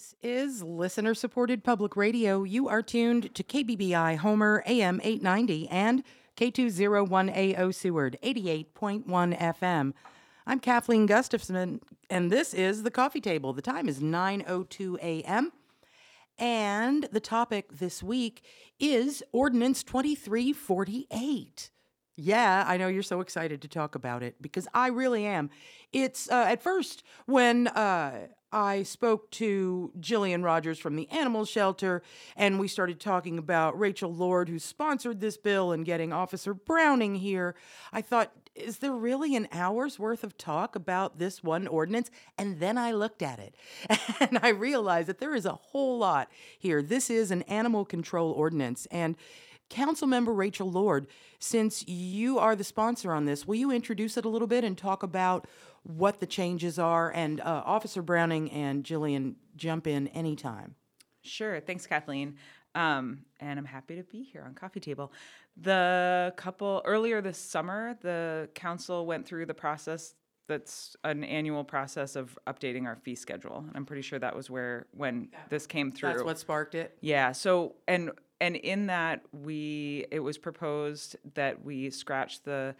This is listener supported public radio. You are tuned to KBBI Homer AM 890 and K201AO Seward 88.1 FM. I'm Kathleen Gustafson, and this is the coffee table. The time is 9:02 a.m. And the topic this week is Ordinance 2348. Yeah, I know you're so excited to talk about it because I really am. It's uh, at first when uh, I spoke to Jillian Rogers from the animal shelter and we started talking about Rachel Lord, who sponsored this bill, and getting Officer Browning here. I thought, is there really an hour's worth of talk about this one ordinance? And then I looked at it and I realized that there is a whole lot here. This is an animal control ordinance. And Councilmember Rachel Lord, since you are the sponsor on this, will you introduce it a little bit and talk about what the changes are? And uh, Officer Browning and Jillian, jump in anytime. Sure. Thanks, Kathleen. Um, and I'm happy to be here on Coffee Table. The couple earlier this summer, the council went through the process that's an annual process of updating our fee schedule. And I'm pretty sure that was where when this came through. That's what sparked it. Yeah. So and and in that we it was proposed that we scratch the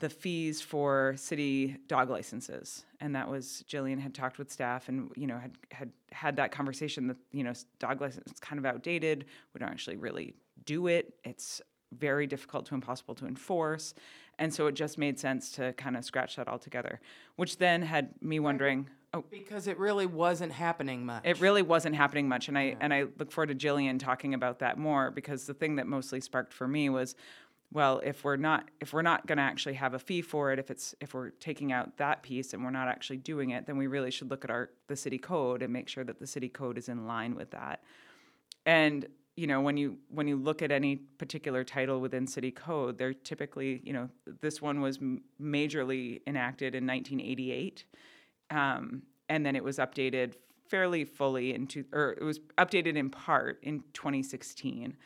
the fees for city dog licenses. And that was jillian had talked with staff and you know had had had that conversation that you know dog license is kind of outdated. We don't actually really do it. It's very difficult to impossible to enforce. And so it just made sense to kind of scratch that all together which then had me wondering oh. Because it really wasn't happening much. It really wasn't happening much and i yeah. and i look forward to jillian talking about that more because the thing that mostly sparked for me was well if we're not if we're not going to actually have a fee for it if it's if we're taking out that piece and we're not actually doing it then we really should look at our the city code and make sure that the city code is in line with that. And you know when you when you look at any particular title within city code they're typically you know this one was majorly enacted in 1988 um, and then it was updated fairly fully into or it was updated in part in 2016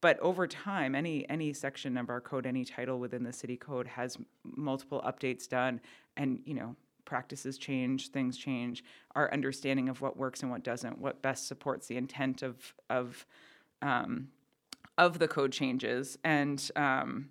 but over time any any section of our code any title within the city code has multiple updates done and you know practices change things change. Our understanding of what works and what doesn't what best supports the intent of of um, of the code changes. And um,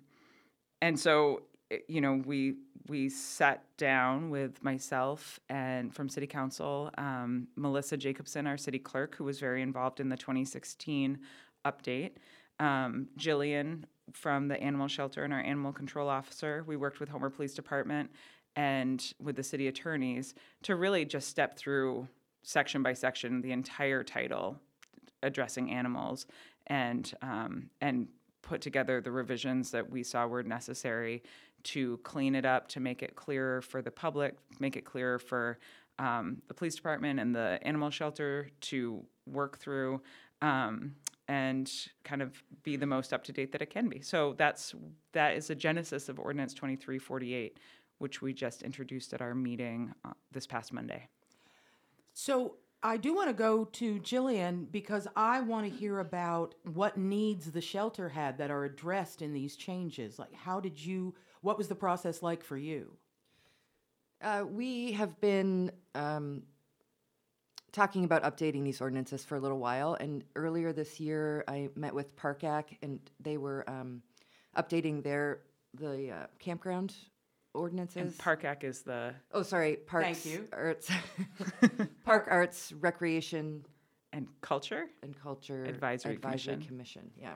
and so you know we we sat down with myself and from city council um, melissa jacobsen our city clerk who was very involved in the 2016 update um, Jillian from the animal shelter and our animal control officer. We worked with Homer Police Department and with the city attorneys to really just step through section by section the entire title addressing animals and um, and put together the revisions that we saw were necessary to clean it up to make it clearer for the public make it clearer for um, the police department and the animal shelter to work through um, and kind of be the most up to date that it can be. So that's that is the genesis of Ordinance 2348, which we just introduced at our meeting uh, this past Monday. So I do want to go to Jillian because I want to hear about what needs the shelter had that are addressed in these changes. Like, how did you? What was the process like for you? Uh, we have been um, talking about updating these ordinances for a little while. And earlier this year, I met with PARCAC, and they were um, updating their the uh, campground ordinances. And PARCAC is the oh, sorry, Parks Thank you. Arts, Park Arts Recreation and Culture and Culture Advisory, Advisory Commission. Commission. Yeah.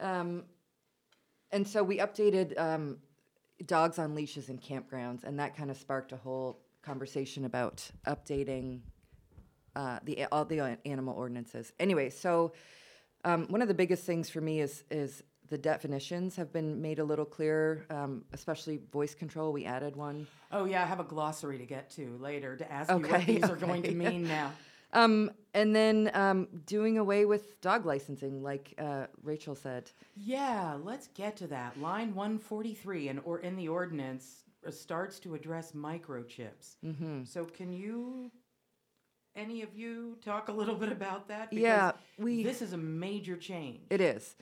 Um, and so we updated um, dogs on leashes in campgrounds, and that kind of sparked a whole conversation about updating uh, the all the animal ordinances. Anyway, so um, one of the biggest things for me is is the definitions have been made a little clearer, um, especially voice control. We added one. Oh yeah, I have a glossary to get to later to ask okay, you what these okay. are going to mean now. Um, and then um, doing away with dog licensing, like uh, Rachel said. Yeah, let's get to that. Line 143 in, or in the ordinance uh, starts to address microchips. Mm-hmm. So can you any of you talk a little bit about that? Because yeah, we. This is a major change. It is,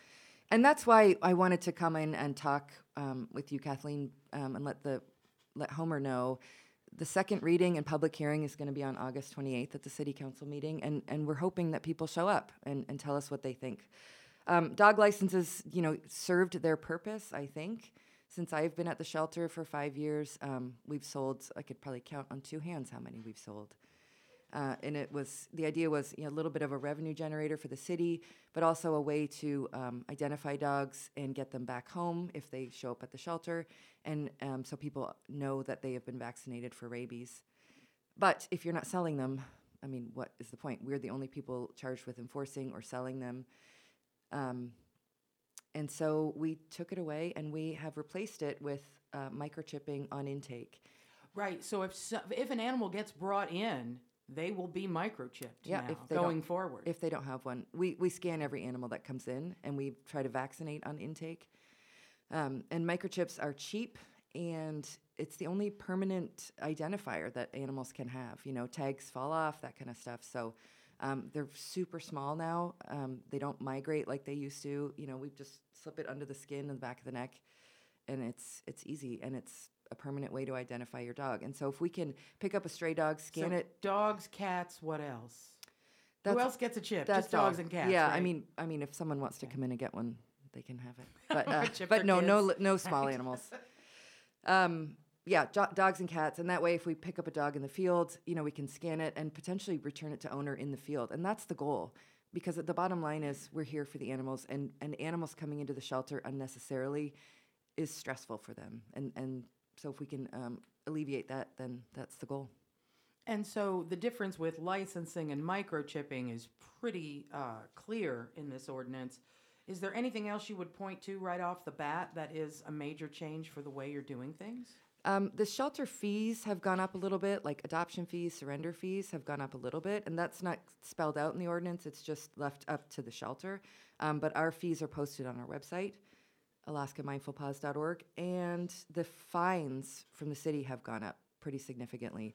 and that's why I wanted to come in and talk um, with you, Kathleen, um, and let the let Homer know the second reading and public hearing is going to be on August 28th at the city council meeting, and, and we're hoping that people show up and, and tell us what they think. Um, dog licenses, you know, served their purpose, I think. Since I've been at the shelter for five years, um, we've sold, I could probably count on two hands how many we've sold. Uh, and it was the idea was you know, a little bit of a revenue generator for the city, but also a way to um, identify dogs and get them back home if they show up at the shelter, and um, so people know that they have been vaccinated for rabies. But if you're not selling them, I mean, what is the point? We're the only people charged with enforcing or selling them. Um, and so we took it away and we have replaced it with uh, microchipping on intake. Right. So if so, if an animal gets brought in, they will be microchipped Yeah, now, if they going forward. If they don't have one, we, we scan every animal that comes in and we try to vaccinate on intake. Um, and microchips are cheap and it's the only permanent identifier that animals can have. You know, tags fall off, that kind of stuff. So um, they're super small now. Um, they don't migrate like they used to. You know, we just slip it under the skin and the back of the neck, and it's it's easy and it's a permanent way to identify your dog. And so if we can pick up a stray dog, scan so it, dogs, cats, what else? Who else gets a chip? That's Just dogs and cats. Yeah, I mean, I mean, if someone wants to come in and get one, they can have it. But uh, but no, no, no small animals. Um, yeah, jo- dogs and cats, and that way, if we pick up a dog in the field, you know, we can scan it and potentially return it to owner in the field, and that's the goal. Because the bottom line is, we're here for the animals, and and animals coming into the shelter unnecessarily is stressful for them, and and so if we can um, alleviate that, then that's the goal. And so the difference with licensing and microchipping is pretty uh, clear in this ordinance. Is there anything else you would point to right off the bat that is a major change for the way you're doing things? Um, the shelter fees have gone up a little bit, like adoption fees, surrender fees have gone up a little bit, and that's not spelled out in the ordinance. It's just left up to the shelter. Um, but our fees are posted on our website, AlaskaMindfulPaws.org, and the fines from the city have gone up pretty significantly.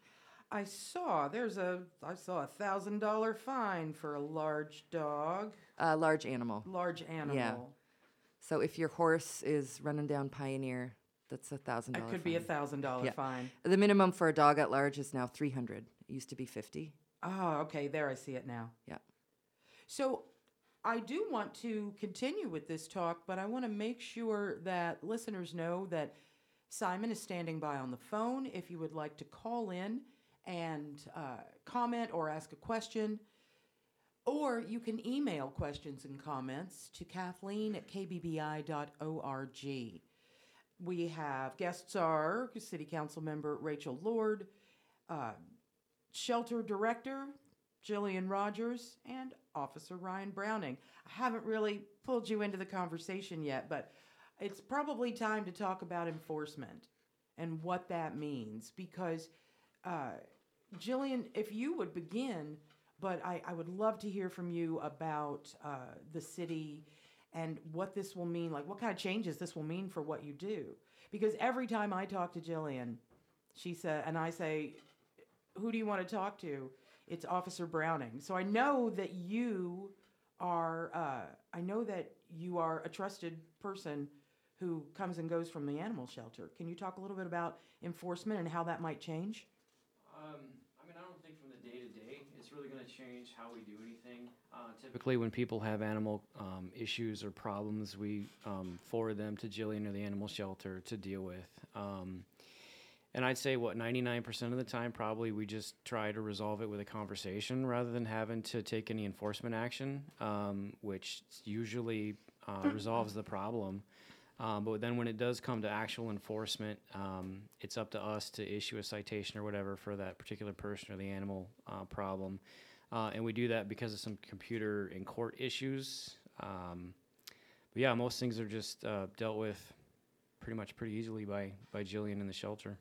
I saw there's a I saw a thousand dollar fine for a large dog, Uh, large animal. large animal. Yeah. So if your horse is running down Pioneer, that's a thousand It could be a thousand dollar fine. The minimum for a dog at large is now three hundred. It used to be fifty. Oh, okay, there I see it now. Yeah. So I do want to continue with this talk, but I want to make sure that listeners know that Simon is standing by on the phone. If you would like to call in and uh, comment or ask a question, or you can email questions and comments to Kathleen at kbbi.org. We have guests are City Council member Rachel Lord, uh, Shelter Director Jillian Rogers, and Officer Ryan Browning. I haven't really pulled you into the conversation yet, but it's probably time to talk about enforcement and what that means because, uh, Jillian, if you would begin, but I, I would love to hear from you about uh, the city and what this will mean, like what kind of changes this will mean for what you do. Because every time I talk to Jillian, she said, and I say, who do you want to talk to? It's Officer Browning. So I know that you are, uh, I know that you are a trusted person who comes and goes from the animal shelter. Can you talk a little bit about enforcement and how that might change? Um, I mean, I don't think from the day to day, it's really going to change how we do anything. Uh, typically, when people have animal um, issues or problems, we um, forward them to Jillian or the animal shelter to deal with. And I'd say, what, 99% of the time, probably we just try to resolve it with a conversation rather than having to take any enforcement action, um, which usually uh, resolves the problem. Um, but then when it does come to actual enforcement, um, it's up to us to issue a citation or whatever for that particular person or the animal uh, problem. Uh, and we do that because of some computer and court issues. Um, but yeah, most things are just uh, dealt with pretty much pretty easily by, by Jillian in the shelter.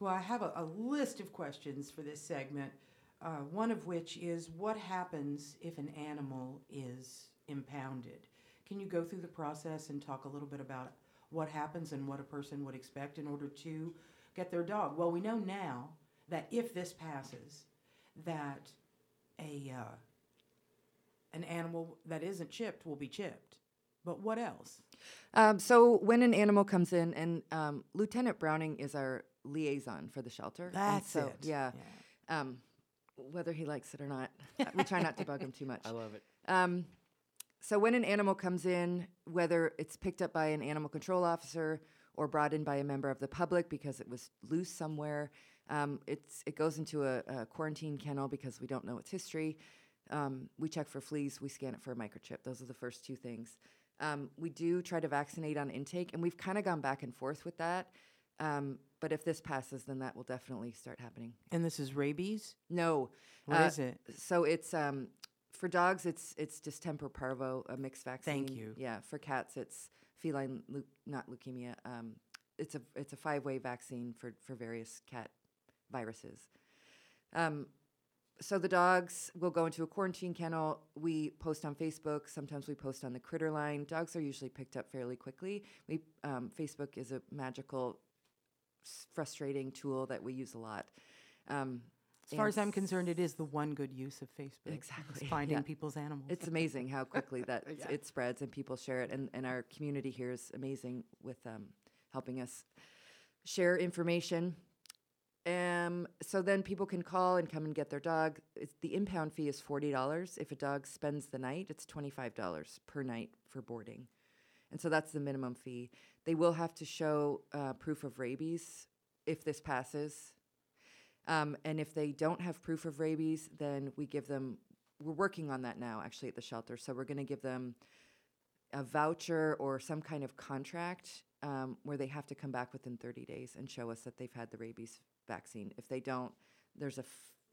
Well, I have a, a list of questions for this segment, uh, one of which is what happens if an animal is impounded? Can you go through the process and talk a little bit about what happens and what a person would expect in order to get their dog? Well, we know now that if this passes, that a uh, an animal that isn't chipped will be chipped. But what else? Um, so when an animal comes in, and um, Lieutenant Browning is our liaison for the shelter. and That's so, it. Yeah. Um, whether he likes it or not, we try not to bug him too much. I love it. Um, so when an animal comes in, whether it's picked up by an animal control officer or brought in by a member of the public because it was loose somewhere, um, it's it goes into a, a quarantine kennel because we don't know its history. Um, we check for fleas. We scan it for a microchip. Those are the first two things. Um, we do try to vaccinate on intake, and we've kind of gone back and forth with that. Um, but if this passes, then that will definitely start happening. And this is rabies? No, What uh, is it? So it's um, for dogs, it's it's distemper parvo, a mixed vaccine. Thank you. Yeah, for cats, it's feline, leu- not leukemia. Um, it's a it's a five way vaccine for for various cat viruses. Um, so the dogs will go into a quarantine kennel. We post on Facebook. Sometimes we post on the Critter line. Dogs are usually picked up fairly quickly. We um, Facebook is a magical, frustrating tool that we use a lot. Um, As far as I'm concerned, it is the one good use of Facebook. Exactly, finding yeah. people's animals. it's amazing how quickly that it spreads and people share it and, and our community here is amazing with um, helping us share information um, so then people can call and come and get their dog it's, the impound fee is $40 if a dog spends the night it's $25 per night for boarding and so that's the minimum fee they will have to show uh, proof of rabies if this passes um, and if they don't have proof of rabies, then we give them, we're working on that now actually at the shelter. So we're going to give them a voucher or some kind of contract um, where they have to come back within 30 days and show us that they've had the rabies vaccine. If they don't, there's a f-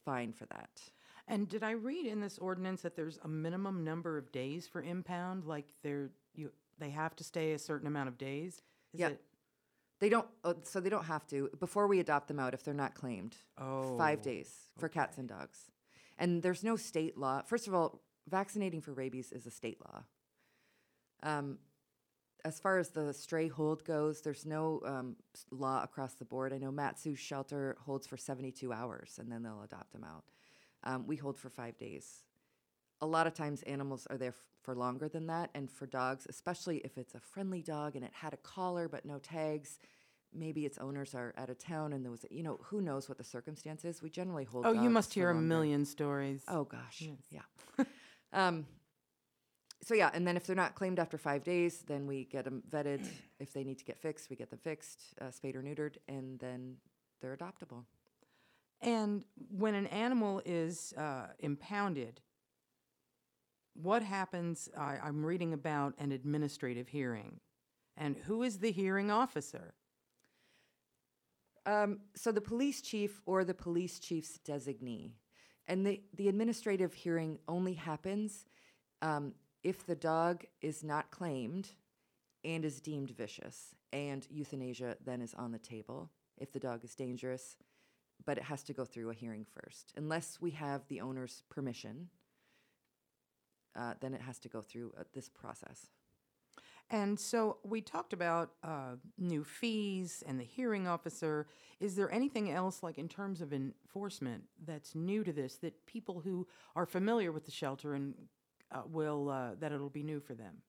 fine for that. And did I read in this ordinance that there's a minimum number of days for impound? Like they're you they have to stay a certain amount of days? Is Yeah. it They don't, uh, so they don't have to, before we adopt them out, if they're not claimed, five Oh, days for cats and dogs. And there's no state law. First of all, vaccinating for rabies is a state law. Um, as far as the stray hold goes, there's no um, law across the board. I know Mat-Su's shelter holds for 72 hours and then they'll adopt them out. Um, we hold for five days. A lot of times animals are there f- for longer than that. And for dogs, especially if it's a friendly dog and it had a collar but no tags, maybe its owners are out of town and there was, you know, who knows what the circumstance is. We generally hold Oh, you must hear a million stories. Oh gosh, yeah. um, so yeah, and then if they're not claimed after five days, then we get them vetted. if they need to get fixed, we get them fixed, uh, spayed or neutered, and then they're adoptable. And when an animal is uh, impounded, what happens? I, I'm reading about an administrative hearing. And who is the hearing officer? Um, so the police chief or the police chief's designee, and the the administrative hearing only happens um, if the dog is not claimed and is deemed vicious, and euthanasia then is on the table if the dog is dangerous, but it has to go through a hearing first. Unless we have the owner's permission, uh, then it has to go through uh, this process. And so we talked about uh, new fees and the hearing officer. Is there anything else, like in terms of enforcement, that's new to this that people who are familiar with the shelter and uh, will uh, that it'll be new for them?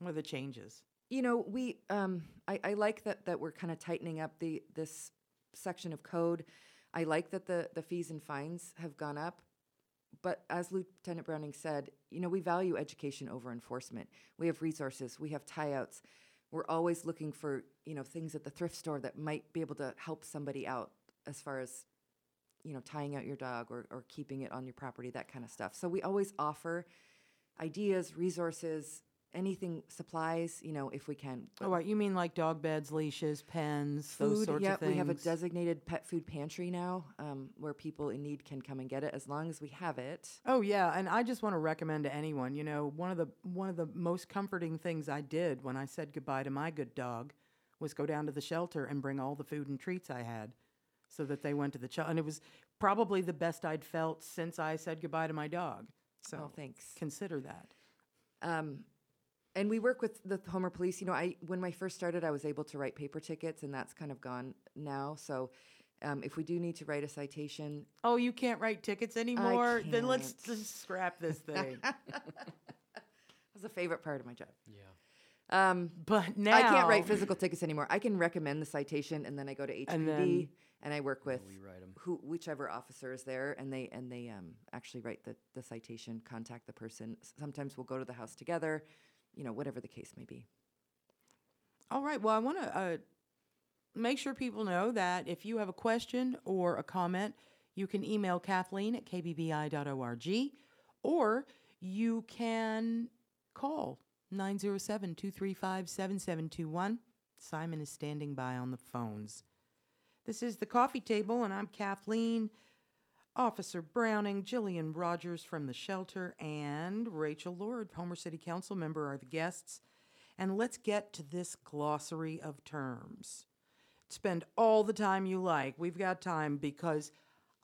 What are the changes? you know we um, I, I like that that we're kind of tightening up the this section of code i like that the the fees and fines have gone up but as lieutenant browning said you know we value education over enforcement. We have resources we have tie-outs. We're always looking for you know things at the thrift store that might be able to help somebody out as far as you know tying out your dog or, or keeping it on your property that kind of stuff. So we always offer ideas resources anything supplies you know if we can Oh, right, you mean like dog beds, leashes, pens, those food sorts yeah of things? we have a designated pet food pantry now um, where people in need can come and get it as long as we have it Oh yeah, and I just want to recommend to anyone, you know, one of the one of the most comforting things I did when I said goodbye to my good dog was go down to the shelter and bring all the food and treats I had so that they went to the shelter and it was probably the best I'd felt since I said goodbye to my dog. So oh thanks consider that. um, and we work with the Homer Police. You know, I when I first started, I was able to write paper tickets, and that's kind of gone now. So, um, if we do need to write a citation, Oh, you can't write tickets anymore? Then let's just scrap this thing. that's a favorite part of my job. Yeah. Um, But now I can't write physical tickets anymore. I can recommend the citation, and then I go to HPD And and, I work with We write 'em. who whichever officer is there, and they and they um, actually write the the citation, contact the person. Sometimes we'll go to the house together, you know, whatever the case may be. All right. Well, I want to uh, make sure people know that if you have a question or a comment, you can email Kathleen at kbbi.org or you can call 907 235 7721. Simon is standing by on the phones. This is the coffee table, and I'm Kathleen, Officer Browning, Jillian Rogers from the shelter, and Rachel Lord, Homer City Council member, are the guests. And let's get to this glossary of terms. Spend all the time you like. We've got time because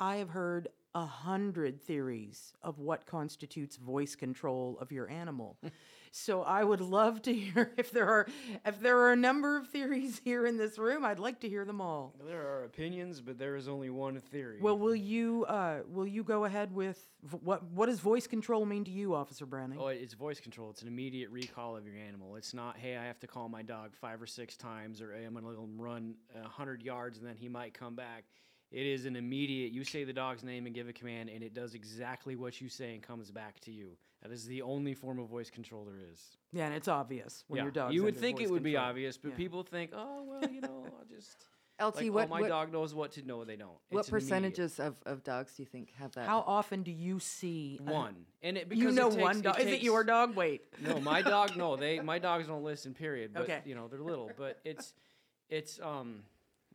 I have heard a hundred theories of what constitutes voice control of your animal. so I would love to hear if there are if there are a number of theories here in this room. I'd like to hear them all. There are opinions, but there is only one theory. Well, will you uh, will you go ahead with v- what what does voice control mean to you, Officer Browning? Oh, it's voice control. It's an immediate recall of your animal. It's not, hey, I have to call my dog five or six times, or hey, I'm going to let him run a hundred yards and then he might come back. It is an immediate. You say the dog's name and give a command, and it does exactly what you say and comes back to you. That is the only form of voice control there is. Yeah, and it's obvious when yeah, your dog's you would under think it voice would be obvious, but Yeah. people think, oh well, you know, I'll just. LT, Like, what oh, my what, dog knows what to know. They don't. what It's an immediate percentages of, of dogs do you think have that? How often do you see a- One, and it because you know it takes, one dog. It Is it takes- your dog? Wait. No, my dog. No, they. My dogs don't listen. Period. But Okay. you know they're little. But it's, it's. Um,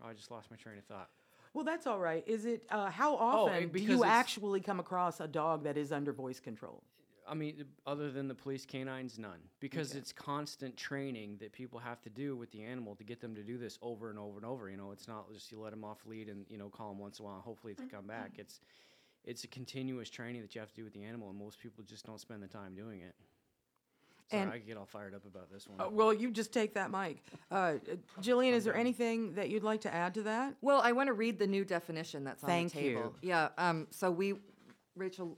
oh, I just lost my train of thought. Well, that's all right. Is it uh, how eh, often do you actually come across a dog that is under voice control? I mean, other than the police canines, none. Because it's constant training that people have to do with the animal to get them to do this over and over and over. You know, it's not just you let them off lead and you know call them once in a while. And hopefully they come back. It's it's a continuous training that you have to do with the animal, and most people just don't spend the time doing it. Sorry, And- I get all fired up about this one. Uh, well, you just take that mic. Uh, uh, Jillian, is there anything that you'd like to add to that? Well, I want to read the new definition that's on the table. you. Yeah. Um, so we, Rachel,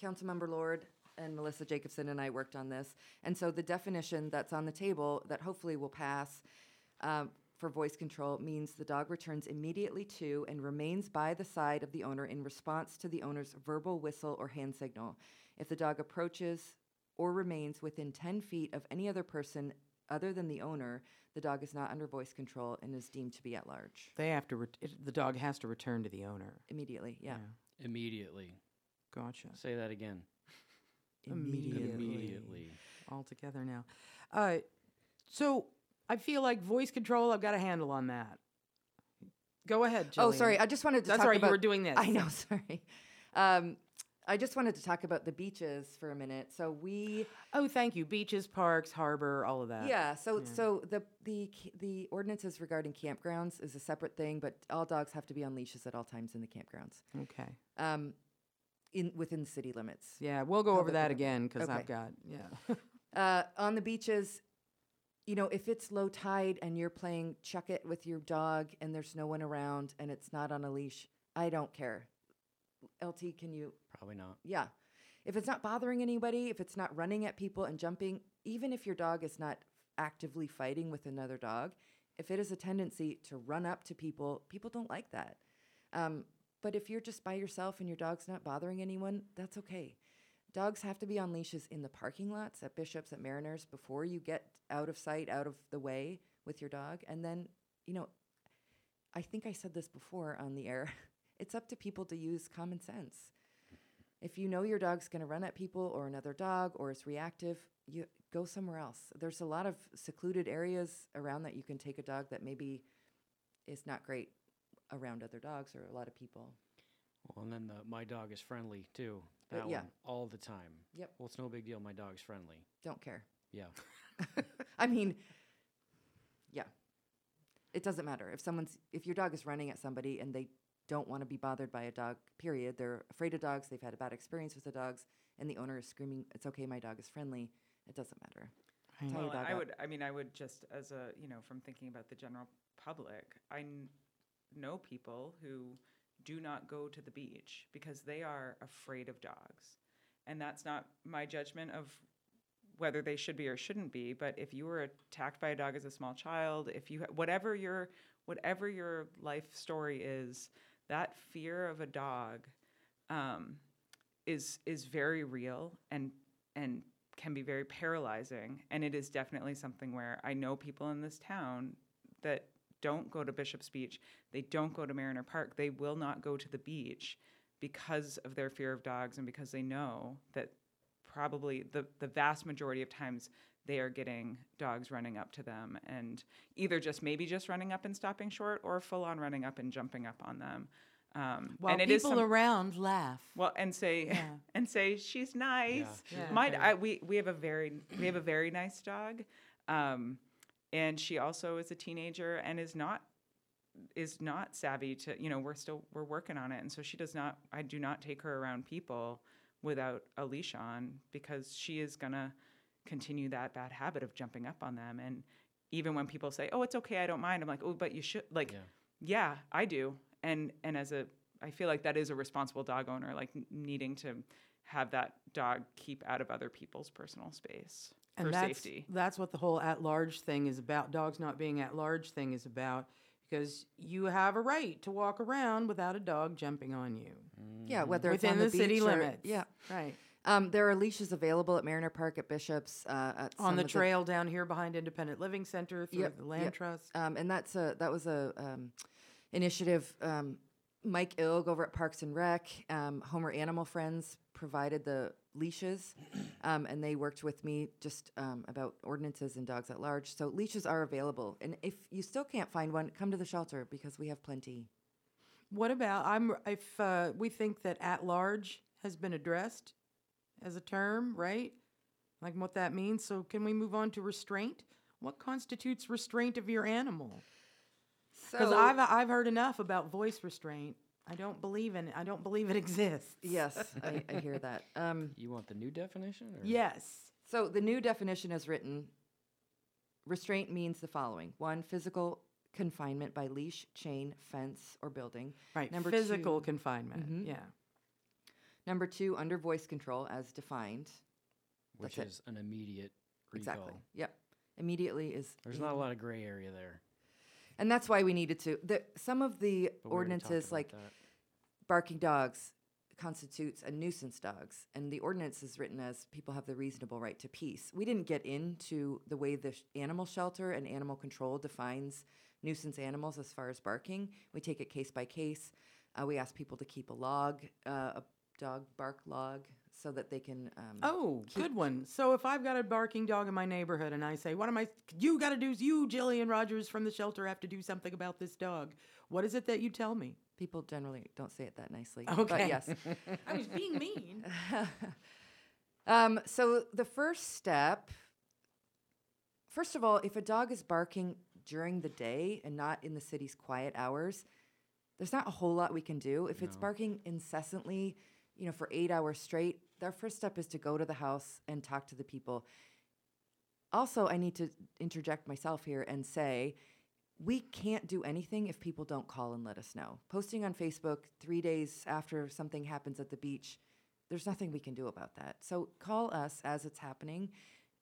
Councilmember Lord, and Melissa Jacobsen and I worked on this, and so the definition that's on the table that hopefully will pass um, for voice control means the dog returns immediately to and remains by the side of the owner in response to the owner's verbal whistle or hand signal. If the dog approaches or remains within 10 feet of any other person other than the owner, the dog is not under voice control and is deemed to be at large. They have to. Ret- it, the dog has to return to the owner. Immediately, yeah. Immediately. Gotcha. Say that again. Immediately. Immediately. All together now. Uh, so I feel like voice control. I've got a handle on that. Go ahead, Jillian. Oh, sorry. I just wanted to That's talk right. about. You were doing this. I know. Sorry. Um, I just wanted to talk about the beaches for a minute. So we, Oh, thank you. Beaches, parks, harbor, all of that. yeah. So so the the the ordinances regarding campgrounds is a separate thing, but all dogs have to be on leashes at all times in the campgrounds, Okay. um, in within the city limits. Yeah, we'll go over that limit. again because I've got yeah. Uh, on the beaches, you know, if it's low tide and you're playing chuck it with your dog and there's no one around and it's not on a leash, I don't care. LT, can you Probably not. Yeah. If it's not bothering anybody, if it's not running at people and jumping, even if your dog is not actively fighting with another dog, if it is a tendency to run up to people, people don't like that. Um, but if you're just by yourself and your dog's not bothering anyone, that's okay. Dogs have to be on leashes in the parking lots at Bishops, at Mariners, before you get out of sight, out of the way with your dog. And then, you know, I think I said this before on the air. It's up to people to use common sense. If you know your dog's going to run at people or another dog or is reactive, you go somewhere else. There's a lot of secluded areas around that you can take a dog that maybe is not great around other dogs or a lot of people. Well, and then the my dog is friendly too. Uh, yeah. one all the time. Yep. Well, it's no big deal. My dog's friendly. Don't care. Yeah. I mean, yeah. It doesn't matter if someone's if your dog is running at somebody and they don't want to be bothered by a dog. Period. They're afraid of dogs. They've had a bad experience with the dogs, and the owner is screaming, "It's okay, my dog is friendly." It doesn't matter. Tie your Well, dog I up. would. I mean, I would just as a you know from thinking about the general public, I kn- know people who do not go to the beach because they are afraid of dogs, and that's not my judgment of whether they should be or shouldn't be, but if you were attacked by a dog as a small child, if you whatever your whatever your life story is, that fear of a dog um, is is very real and and can be very paralyzing. And it is definitely something where I know people in this town that don't go to Bishop's Beach, they don't go to Mariner Park, they will not go to the beach because of their fear of dogs and because they know that probably the, the vast majority of times they are getting dogs running up to them and either just maybe just running up and stopping short or full on running up and jumping up on them. Um, While and it is people some- around laugh. well, and say and say she's nice. she's Yeah. My I, we we have a very we have a very nice dog, um, and she also is a teenager and is not is not savvy to you know we're still we're working on it. And so she does not I do not take her around people without a leash on because she is gonna continue that bad habit of jumping up on them. And even when people say oh it's okay I don't mind I'm like oh but you should like Yeah. yeah I do. And and as a I feel like that is a responsible dog owner like needing to have that dog keep out of other people's personal space And for that's, safety. That's what the whole at large thing is about. Dogs not being at large thing is about because you have a right to walk around without a dog jumping on you Yeah, whether it's within on the, the, city beach or- limits. yeah. right. Um, there are leashes available at Mariner Park, at Bishop's, uh, at On some the of trail down here behind Independent Living Center through Yep, the Land yep. Trust. um, and that's a that was a um, initiative. Um, Mike Illg over at Parks and Rec, um, Homer Animal Friends provided the leashes, um, and they worked with me just um, about ordinances and dogs at large. So leashes are available, and if you still can't find one, come to the shelter because we have plenty. What about I'm if uh, we think that at large has been addressed as a term, right? Like what that means. So can we move on to restraint? What constitutes restraint of your animal? Because So- I've I've heard enough about voice restraint. I don't believe in it. I don't believe it exists. yes, I, I hear that. Um, You want the new definition? Or? Yes. So the new definition is written restraint means the following one, physical confinement by leash, chain, fence, or building. Right. Number Physical two- confinement. Mhm. Yeah. Number two, under voice control as defined. Which That's it. is an immediate recall. Exactly. Yep. Immediately is. There's not a lot of gray area there. And that's why we needed to. The, some of the but we already talked ordinances, like that. Barking dogs, constitutes a nuisance dogs, and the ordinance is written as people have the reasonable right to peace. We didn't get into the way the sh- animal shelter and animal control defines nuisance animals as far as barking. We take it case by case. Uh, we ask people to keep a log, uh, a dog bark log, so that they can. Um, Oh, good one. So if I've got a barking dog in my neighborhood and I say, "What am I? You got to do. You, Jillian Rogers from the shelter, have to do something about this dog." What is it that you tell me? People generally don't say it that nicely. Okay. But yes. I was being mean. Um, so the first step, first of all, if a dog is barking during the day and not in the city's quiet hours, there's not a whole lot we can do. If it's barking incessantly, you know, for eight hours straight, their first step is to go to the house and talk to the people. Also, I need to interject myself here and say, we can't do anything if people don't call and let us know. Posting on Facebook three days after something happens at the beach, there's nothing we can do about that. So call us as it's happening.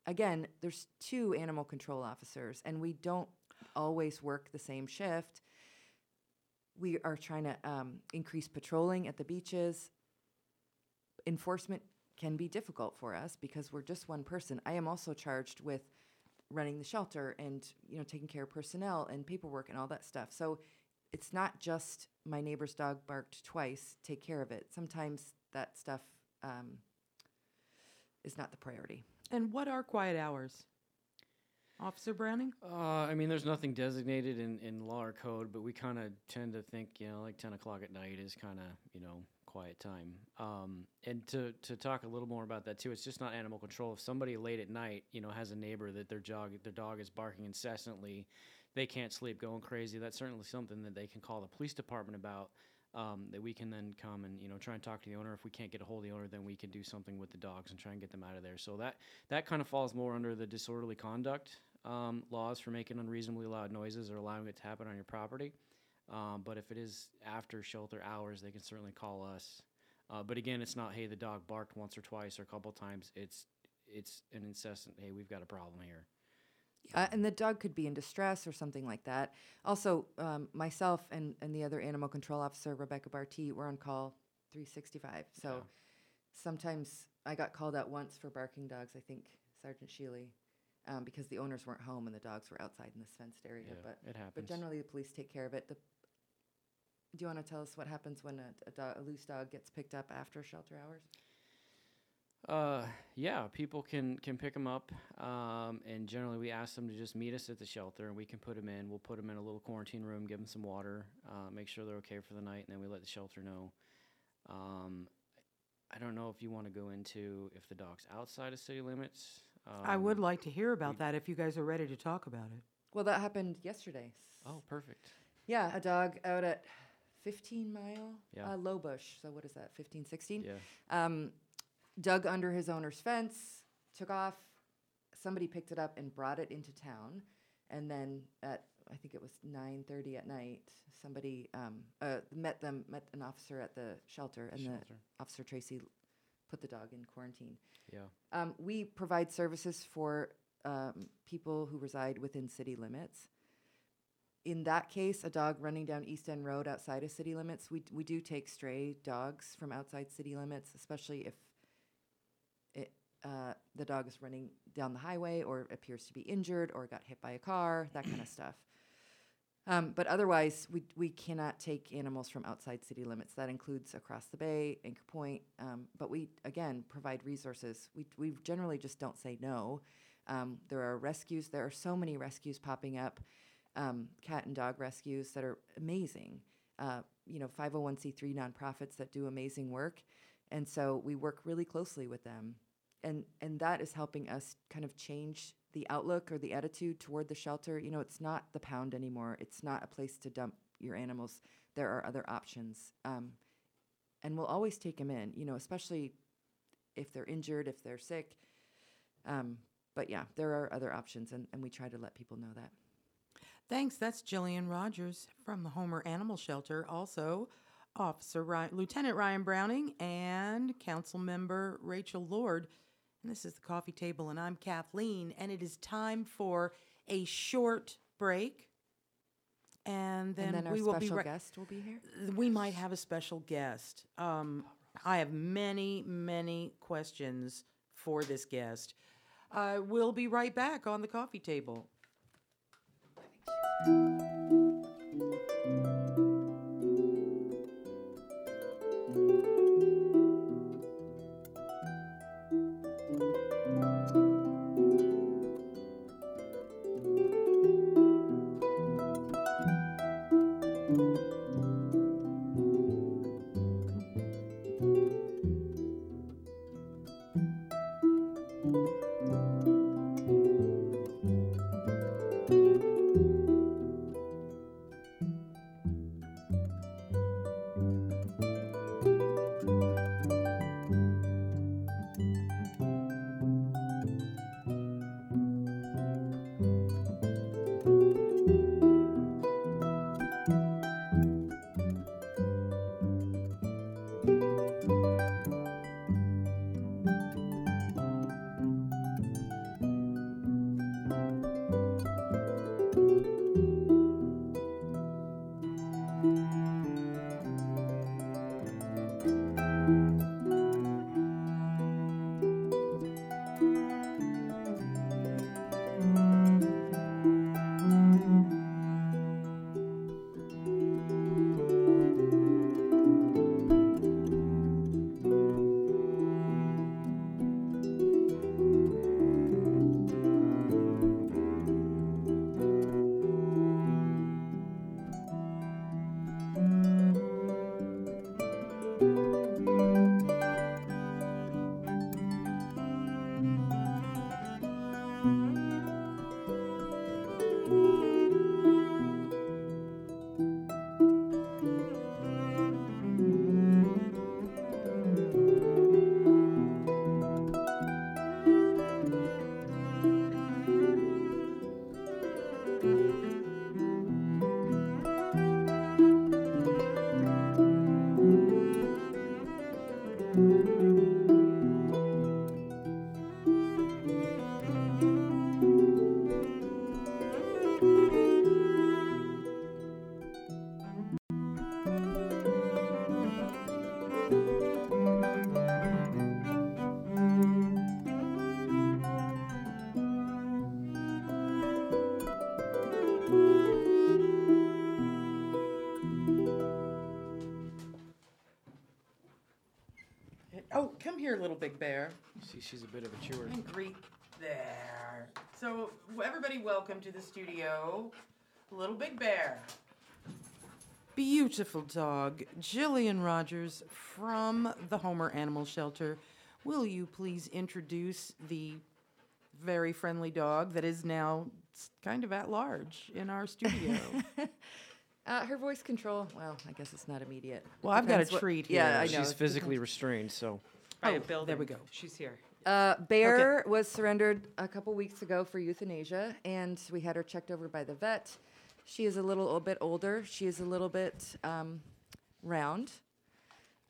Again, there's two animal control officers, and we don't always work the same shift. We are trying to um, increase patrolling at the beaches. Enforcement can be difficult for us because we're just one person. I am also charged with running the shelter and you know taking care of personnel and paperwork and all that stuff. So it's not just my neighbor's dog barked twice. Take care of it. Sometimes that stuff um, is not the priority. And what are quiet hours? Officer Browning? Uh, I mean, there's nothing designated in, in law or code, but we kind of tend to think, you know, like 10 o'clock at night is kind of, you know, quiet time. Um, and to, to talk a little more about that too, it's just not animal control. If somebody late at night, you know, has a neighbor that their dog, their dog is barking incessantly, they can't sleep, going crazy. That's certainly something that they can call the police department about. Um, that we can then come and you know try and talk to the owner. If we can't get a hold of the owner, then we can do something with the dogs and try and get them out of there. So that that kind of falls more under the disorderly conduct um, laws for making unreasonably loud noises or allowing it to happen on your property. Um, but if it is after shelter hours, they can certainly call us. Uh, but again, it's not hey the dog barked once or twice or a couple times. It's it's an incessant. Hey, we've got a problem here. Uh, and the dog could be in distress or something like that. Also, um, myself and, and the other animal control officer, Rebecca Barty, were on call 365. So Yeah. sometimes I got called out once for barking dogs, I think Sergeant Sheely, um, because the owners weren't home and the dogs were outside in this fenced area. Yeah, but, it happens. but generally, the police take care of it. The, do you want to tell us what happens when a, a, do- a loose dog gets picked up after shelter hours? Uh, yeah, people can can pick them up, um, and generally we ask them to just meet us at the shelter, and we can put them in. We'll put them in a little quarantine room, give them some water, uh, make sure they're okay for the night, and then we let the shelter know. Um, I don't know if you want to go into if the dog's outside of city limits. Um, I would like to hear about we- that if you guys are ready to talk about it. Well, that happened yesterday. Oh, perfect. Yeah, a dog out at 15 mile, Yeah. uh, low bush. So what is that, 15, 16? Yeah. Um, dug under his owner's fence, took off. Somebody picked it up and brought it into town. And then at, I think it was 9.30 at night, somebody um, uh, met them, met an officer at the shelter. And Shelter. the officer, Tracy, put the dog in quarantine. Yeah. Um, we provide services for um, people who reside within city limits. In that case, a dog running down East End Road outside of city limits, we, we do take stray dogs from outside city limits, especially if it, uh, the dog is running down the highway or appears to be injured or got hit by a car, that kind of stuff. Um, but otherwise, we, we cannot take animals from outside city limits. That includes across the bay, Anchor Point. Um, but we, again, provide resources. We, we generally just don't say no. Um, there are rescues. There are so many rescues popping up, um, cat and dog rescues that are amazing. Uh, you know, 501c3 nonprofits that do amazing work. And so we work really closely with them. And, and that is helping us kind of change the outlook or the attitude toward the shelter. You know, it's not the pound anymore. It's not a place to dump your animals. There are other options. Um, and we'll always take them in, you know, especially if they're injured, if they're sick. Um, but yeah, there are other options, and, and we try to let people know that. Thanks. That's Jillian Rogers from the Homer Animal Shelter. Also, Officer Ryan, Lieutenant Ryan Browning and Council Member Rachel Lord. And this is the coffee table, and I'm Kathleen. And it is time for a short break. And then, and then our we will be special guest will be here. We might have a special guest. Um, I have many, many questions for this guest. Uh, we'll be right back on the coffee table. She's a bit of a chewer. And greet there. So, everybody, welcome to the studio, Little Big Bear. Beautiful dog, Jillian Rogers from the Homer Animal Shelter. Will you please introduce the very friendly dog that is now kind of at large in our studio? Uh, her voice control, well, I guess it's not immediate. It Well, I've got a depends what- treat Yeah, I know. She's physically restrained, so By Oh, a there we go. She's here. Uh, Bear was surrendered a couple weeks ago for euthanasia, and we had her checked over by the vet. She is a little a bit older. She is a little bit um, round.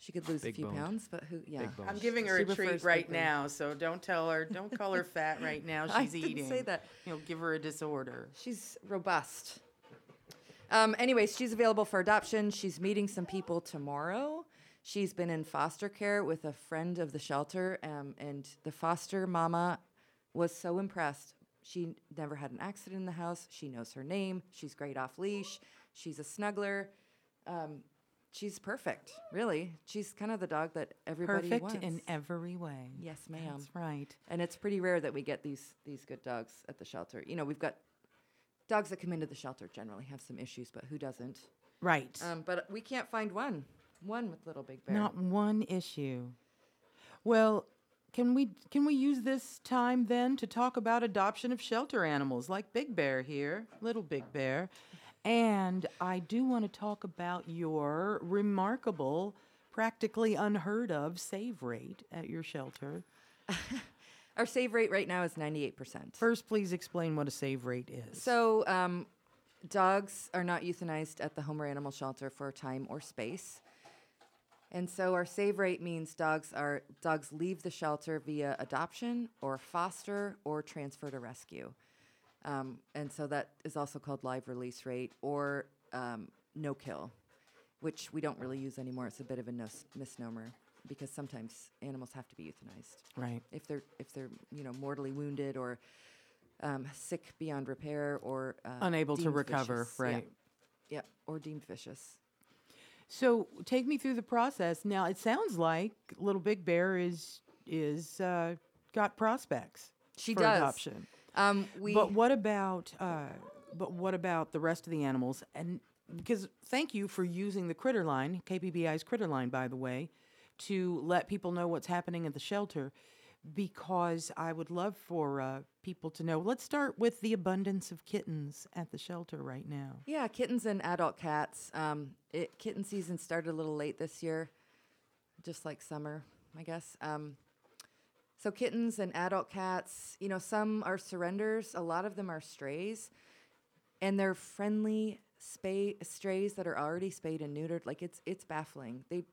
She could lose Big a few boned. pounds, but who? Yeah. I'm giving her She a treat right big now, so don't tell her, don't call her fat right now. She's eating. I didn't eating. say that. You'll give her a disorder. She's robust. Um, anyways, she's available for adoption. She's meeting some people tomorrow. She's been in foster care with a friend of the shelter, um, and the foster mama was so impressed. She never had an accident in the house. She knows her name. She's great off leash. She's a snuggler. Um, she's perfect, really. She's kind of the dog that everybody Perfect wants. in every way. yes, ma'am. That's right. And it's pretty rare that we get these these good dogs at the shelter. You know, we've got dogs that come into the shelter generally have some issues, but who doesn't? Right. Um, but we can't find one, one with little big bear. Not one issue. Well, can we can we use this time then to talk about adoption of shelter animals like Big Bear here, little Big Bear, and I do want to talk about your remarkable, practically unheard of save rate at your shelter. Our save rate right now is ninety eight percent. First, please explain what a save rate is. So, um, dogs are not euthanized at the Homer Animal Shelter for time or space. And so our save rate means dogs are dogs leave the shelter via adoption or foster or transfer to rescue. Um, and so that is also called live release rate or um, no kill, which we don't really use anymore. It's a bit of a nos- misnomer because sometimes animals have to be euthanized right. if they're if they're you know mortally wounded or um, sick beyond repair or uh, Unable to recover, vicious. Yeah. right. Yeah, or deemed vicious. So take me through the process. Now it sounds like Little Big Bear is is uh, got prospects She for does. adoption. Um, we but what about uh, but what about the rest of the animals? And because thank you for using the critter line, KBBI's critter line, by the way, to let people know what's happening at the shelter. Because I would love for uh, people to know. Let's start with the abundance of kittens at the shelter right now. yeah kittens and adult cats. Um, it, kitten season started a little late this year, just like summer, I guess. Um, so kittens and adult cats. You know, some are surrenders. A lot of them are strays, and they're friendly spay strays that are already spayed and neutered. Like it's it's baffling. They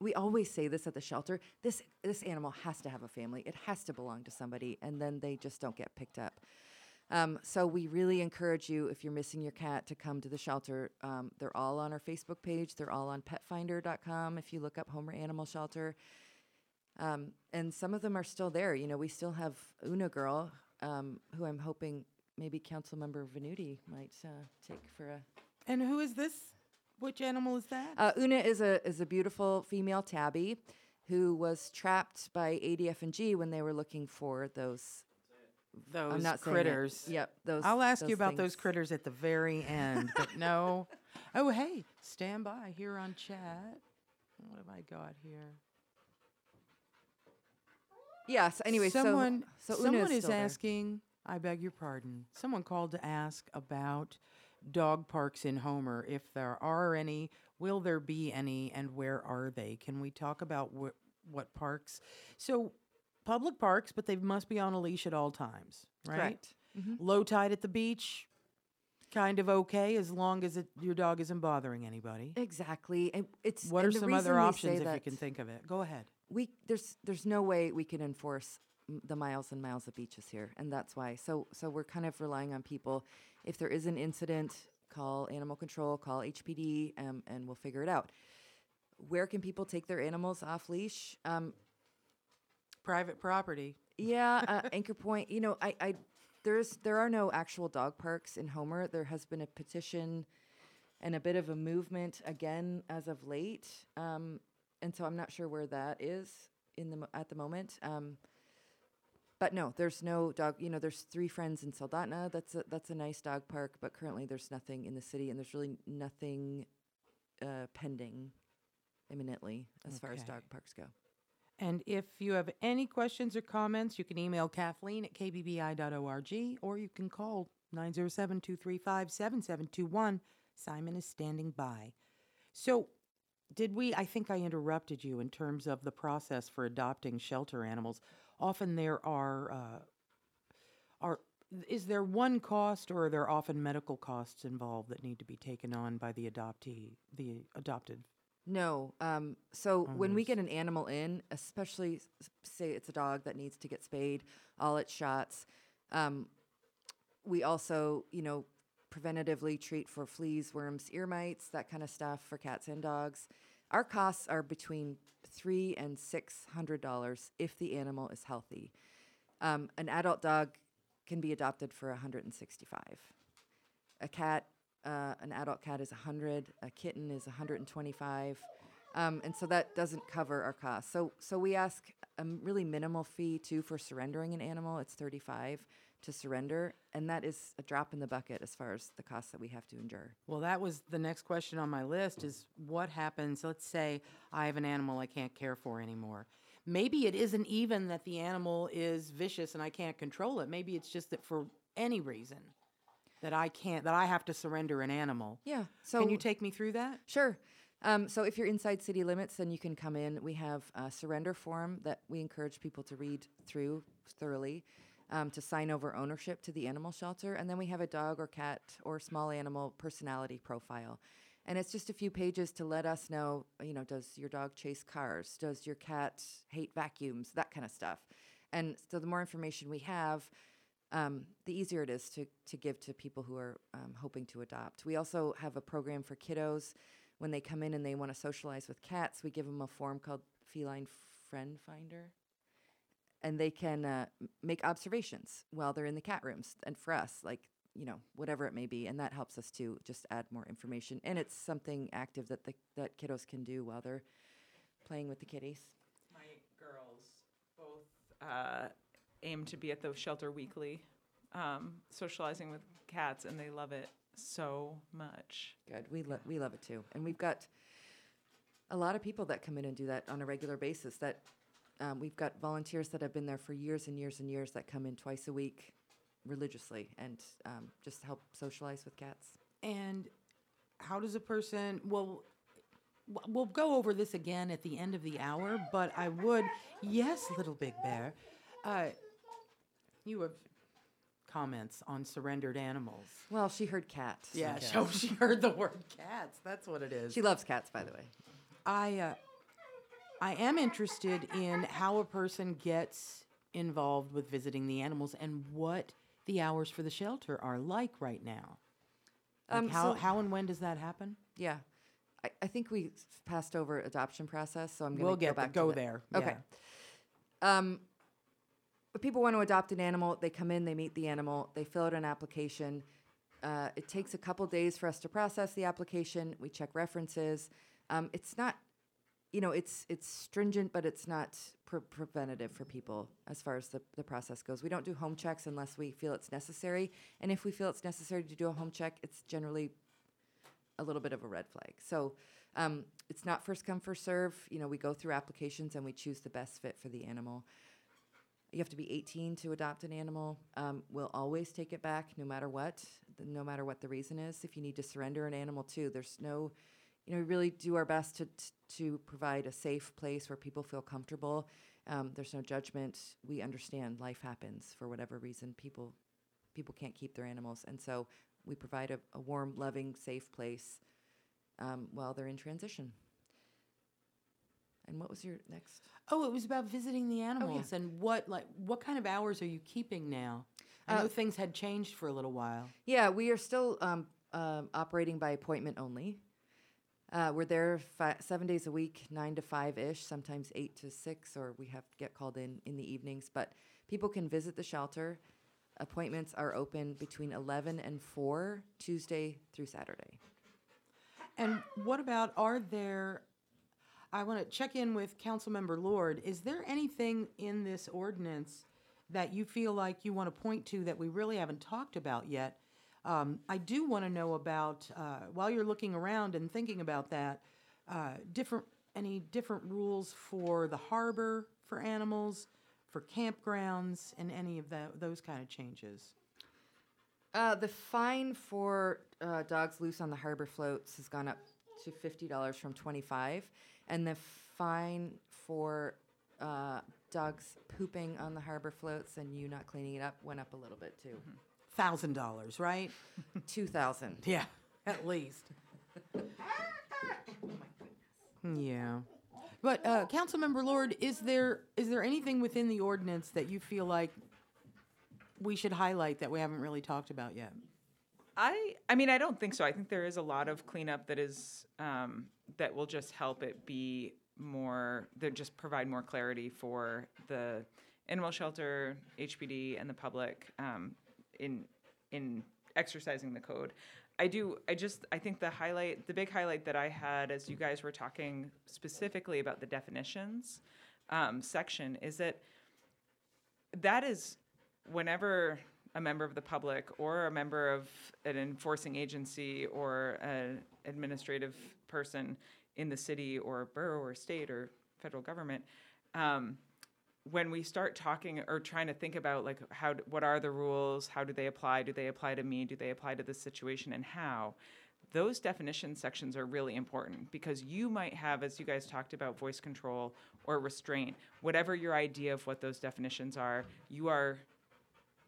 we always say this at the shelter this this animal has to have a family. It has to belong to somebody and then they just don't get picked up. Um, so we really encourage you if you're missing your cat to come to the shelter. Um, they're all on our facebook page. They're all on petfinder.com if you look up homer animal shelter. Um, and some of them are still there. You know we still have una girl um, who i'm hoping maybe council member venuti might uh, take for a And who is this? Which animal is that? uh, Una is a is a beautiful female tabby who was trapped by ADF and G when they were looking for those. those I'm not critters. Yep, those. I'll ask you those about those critters at the very end, but no. Oh, hey, stand by here on chat. What have I got here? Yes. Anyway, someone, so so someone is, is asking. I beg your pardon. Someone called to ask about dog parks in Homer. If there are any, will there be any, and where are they? Can we talk about wh- what parks? So, public parks, but they must be on a leash at all times, right? Mhm. Low tide at the beach, kind of okay as long as it, your dog isn't bothering anybody. Exactly. And it's What are some other reason we say options if you can think of it? Go ahead. we there's there's no way we can enforce the miles and miles of beaches here, and that's why. So so we're kind of relying on people. If there is an incident, call animal control, call HPD, um, and we'll figure it out. Where can people take their animals off leash? Um, Private property. yeah, uh, Anchor Point. You know, I, I there's there are no actual dog parks in Homer. There has been a petition and a bit of a movement again as of late, um, and so I'm not sure where that is. in the mo- at the moment. Um, but no, there's no dog. You know, there's three friends in Soldotna. That's a, that's a nice dog park, but currently there's nothing in the city, and there's really nothing uh, pending imminently as far as dog parks go. And if you have any questions or comments, you can email Kathleen at kbbi.org or you can call 907 235 7721. Simon is standing by. So, did we? I think I interrupted you in terms of the process for adopting shelter animals. Often there are, uh, are is there one cost or are there often medical costs involved that need to be taken on by the adoptee, the adopted? No. Um, so when we get an animal in, especially say it's a dog that needs to get spayed, all its shots, um, we also, you know, preventatively treat for fleas, worms, ear mites, that kind of stuff for cats and dogs. Our costs are between three and six hundred dollars if the animal is healthy. Um, an adult dog can be adopted for 165. A cat, uh, an adult cat is 100. A kitten is 125. Um, and so that doesn't cover our costs. So, so we ask a really minimal fee too for surrendering an animal. It's 35 to surrender, and that is a drop in the bucket as far as the costs that we have to endure. Well, that was the next question on my list is what happens, let's say I have an animal I can't care for anymore. Maybe it isn't even that the animal is vicious and I can't control it. Maybe it's just that for any reason that I can't that I have to surrender an animal. Yeah. So Can you take me through that? Sure. Um, so if you're inside city limits, then you can come in. We have a surrender form that we encourage people to read through thoroughly um, to sign over ownership to the animal shelter. And then we have a dog or cat or small animal personality profile. And it's just a few pages to let us know, you know, does your dog chase cars? Does your cat hate vacuums? That kind of stuff. And so the more information we have, um, the easier it is to, to give to people who are um, hoping to adopt. We also have a program for kiddos. When they come in and they want to socialize with cats, we give them a form called Feline Friend Finder. And they can uh, make observations while they're in the cat rooms. And for us, like, you know, whatever it may be. And that helps us to just add more information. And it's something active that, the, that kiddos can do while they're playing with the kitties. My girls both uh, aim to be at the shelter weekly, um, socializing with cats, and they love it so much. Good. We lo- we love it too, and we've got a lot of people that come in and do that on a regular basis. That um, we've got volunteers that have been there for years and years and years that come in twice a week, religiously, and um, just help socialize with cats. And how does a person, well, we'll go over this again at the end of the hour, but I would, yes, little big bear, uh, you have comments on surrendered animals. Well, she heard cats. Yeah, so she heard the word cats. That's what it is. She loves cats, by the way. I, uh, I am interested in how a person gets involved with visiting the animals and what the hours for the shelter are like right now. Like Um, how, so- how and when does that happen? Yeah. I, I think we s- passed over adoption process, so I'm going to We'll go get the- back go to that. there, Okay. Um, but people want to adopt an animal. They come in, they meet the animal, they fill out an application. Uh, it takes a couple days for us to process the application. We check references. Um, it's not, you know, it's it's stringent, but it's not pre- preventative for people as far as the, the process goes. We don't do home checks unless we feel it's necessary. And if we feel it's necessary to do a home check, it's generally a little bit of a red flag. So um, it's not first come first serve. You know, we go through applications and we choose the best fit for the animal. You have to be 18 to adopt an animal. Um, we'll always take it back, no matter what, no matter what the reason is. If you need to surrender an animal too, there's no, you know, we really do our best to t- to provide a safe place where people feel comfortable. Um, there's no judgment. We understand life happens for whatever reason. People people can't keep their animals, and so we provide a, a warm, loving, safe place um, while they're in transition. And what was your next? Oh, it was about visiting the animals and what like what kind of hours are you keeping now? I Uh, know things had changed for a little while. Yeah, we are still um, um operating by appointment only. Uh, we're there fi- seven days a week, nine to five ish, sometimes eight to six, or we have to get called in in the evenings. But people can visit the shelter. Appointments are open between 11 and 4, Tuesday through Saturday. And what about are there I want to check in with Councilmember Lord. Is there anything in this ordinance that you feel like you want to point to that we really haven't talked about yet? Um, I do want to know about, uh, while you're looking around and thinking about that, uh, different, any different rules for the harbor for animals, for campgrounds, and any of that, those kind of changes? Uh, the fine for uh, dogs loose on the harbor floats has gone up to fifty dollars from twenty-five, and the fine for uh, dogs pooping on the harbor floats and you not cleaning it up went up a little bit too. Thousand dollars, right? Two thousand. Yeah, at least. Yeah. But, uh, Councilmember Lord, is there, is there anything within the ordinance that you feel like we should highlight that we haven't really talked about yet? I I mean I don't think so. I think there is a lot of cleanup that is um, that will just help it be more that just provide more clarity for the animal shelter, HPD, and the public um, in in exercising the code. I do. I just. I think the highlight, the big highlight that I had as you guys were talking specifically about the definitions um, section, is that that is whenever a member of the public or a member of an enforcing agency or an administrative person in the city or borough or state or federal government, um, when we start talking or trying to think about like how what are the rules, how do they apply, do they apply to me, do they apply to this situation, and how. Those definition sections are really important because you might have, as you guys talked about, voice control or restraint, whatever your idea of what those definitions are, you are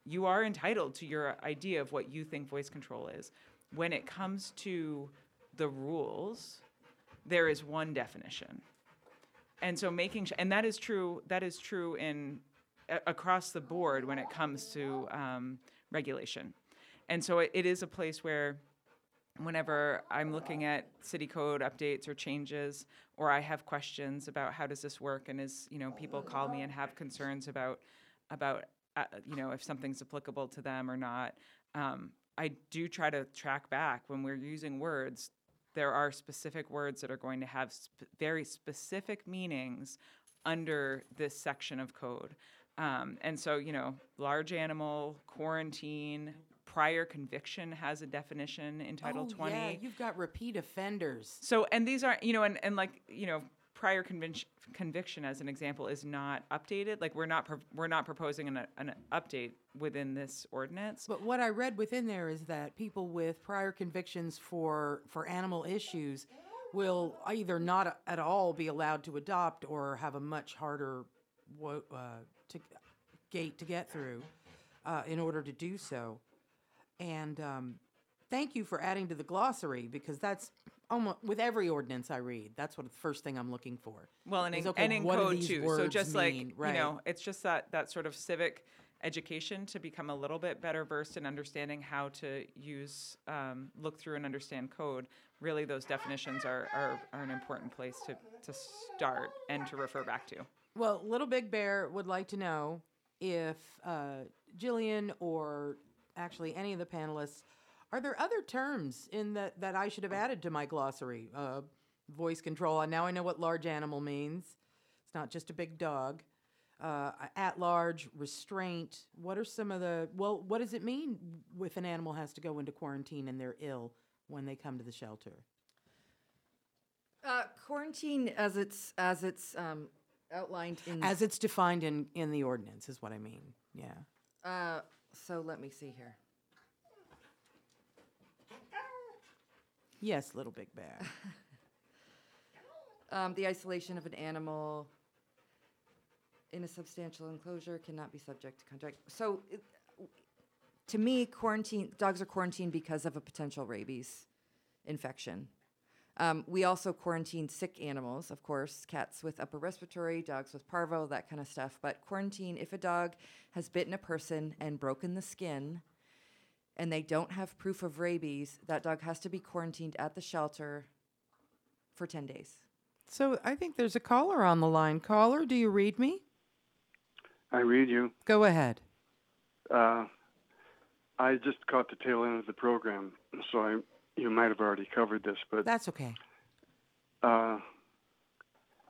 you are entitled to your idea of what you think voice control is. When it comes to the rules, there is one definition. And so making sh- and that is true that is true in a- across the board when it comes to um, regulation. And so it, it is a place where whenever I'm looking at city code updates or changes, or I have questions about how does this work, and is you know people call me and have concerns about about uh, you know if something's applicable to them or not. Um, I do try to track back when we're using words. There are specific words that are going to have sp- very specific meanings under this section of code. Um, and so, you know, large animal, quarantine, prior conviction has a definition in Title oh, 20. Yeah, you've got repeat offenders. So, and these aren't, you know, and, and like, you know, prior conviction, conviction as an example is not updated. Like we're not, pro- we're not proposing an, an update within this ordinance. But what I read within there is that people with prior convictions for for animal issues will either not at all be allowed to adopt or have a much harder wo- uh, to gate to get through uh, in order to do so. And um, thank you for adding to the glossary because that's almost with every ordinance I read. That's what the first thing I'm looking for. Well, and in, okay, and in code too. So just mean? like right. you know, it's just that that sort of civic education to become a little bit better versed in understanding how to use, um, look through, and understand code. Really, those definitions are, are, are an important place to, to start and to refer back to. Well, Little Big Bear would like to know if uh, Jillian or actually any of the panelists, are there other terms in that that I should have added to my glossary? Uh, voice control. And now I know what large animal means. It's not just a big dog. Uh, at large, restraint. What are some of the well? What does it mean if an animal has to go into quarantine and they're ill when they come to the shelter? Uh, quarantine, as it's as it's um, outlined in As it's defined in in the ordinance, is what I mean. Yeah. Uh, so let me see here. Yes, Little Big Bear. Um, the isolation of an animal in a substantial enclosure cannot be subject to contract. So, it, to me, quarantine dogs are quarantined because of a potential rabies infection. Um, we also quarantine sick animals, of course, cats with upper respiratory, dogs with parvo, that kind of stuff. But quarantine, if a dog has bitten a person and broken the skin, and they don't have proof of rabies, that dog has to be quarantined at the shelter for 10 days. So I think there's a caller on the line. Caller, do you read me? I read you. Go ahead. Uh, I just caught the tail end of the program, so I you might have already covered this, but That's okay. uh,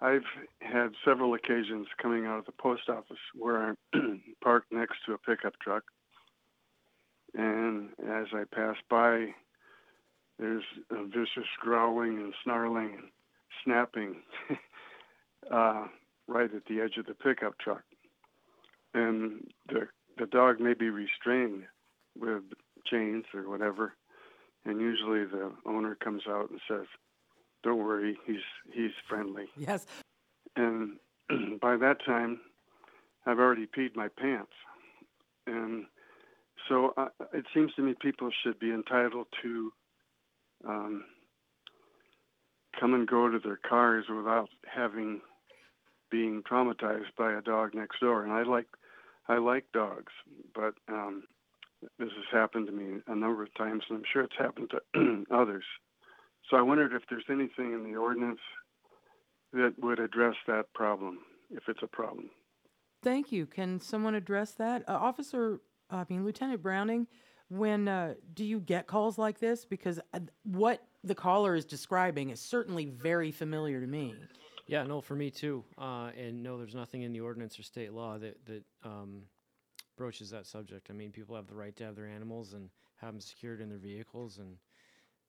I've had several occasions coming out of the post office where I'm parked next to a pickup truck, and as I pass by, there's a vicious growling and snarling and snapping uh, right at the edge of the pickup truck, and the the dog may be restrained with chains or whatever, and usually the owner comes out and says, "Don't worry, he's he's friendly." Yes. And by that time, I've already peed my pants, and so uh, it seems to me people should be entitled to um, come and go to their cars without having being traumatized by a dog next door. And I like I like dogs, but um, this has happened to me a number of times, and I'm sure it's happened to others. So I wondered if there's anything in the ordinance that would address that problem, if it's a problem. Thank you. Can someone address that? Uh, Officer, I mean, Lieutenant Browning, when uh, do you get calls like this? Because uh, what the caller is describing is certainly very familiar to me. Yeah, no, for me too. Uh, and no, there's nothing in the ordinance or state law that that um, broaches that subject. I mean, people have the right to have their animals and have them secured in their vehicles, and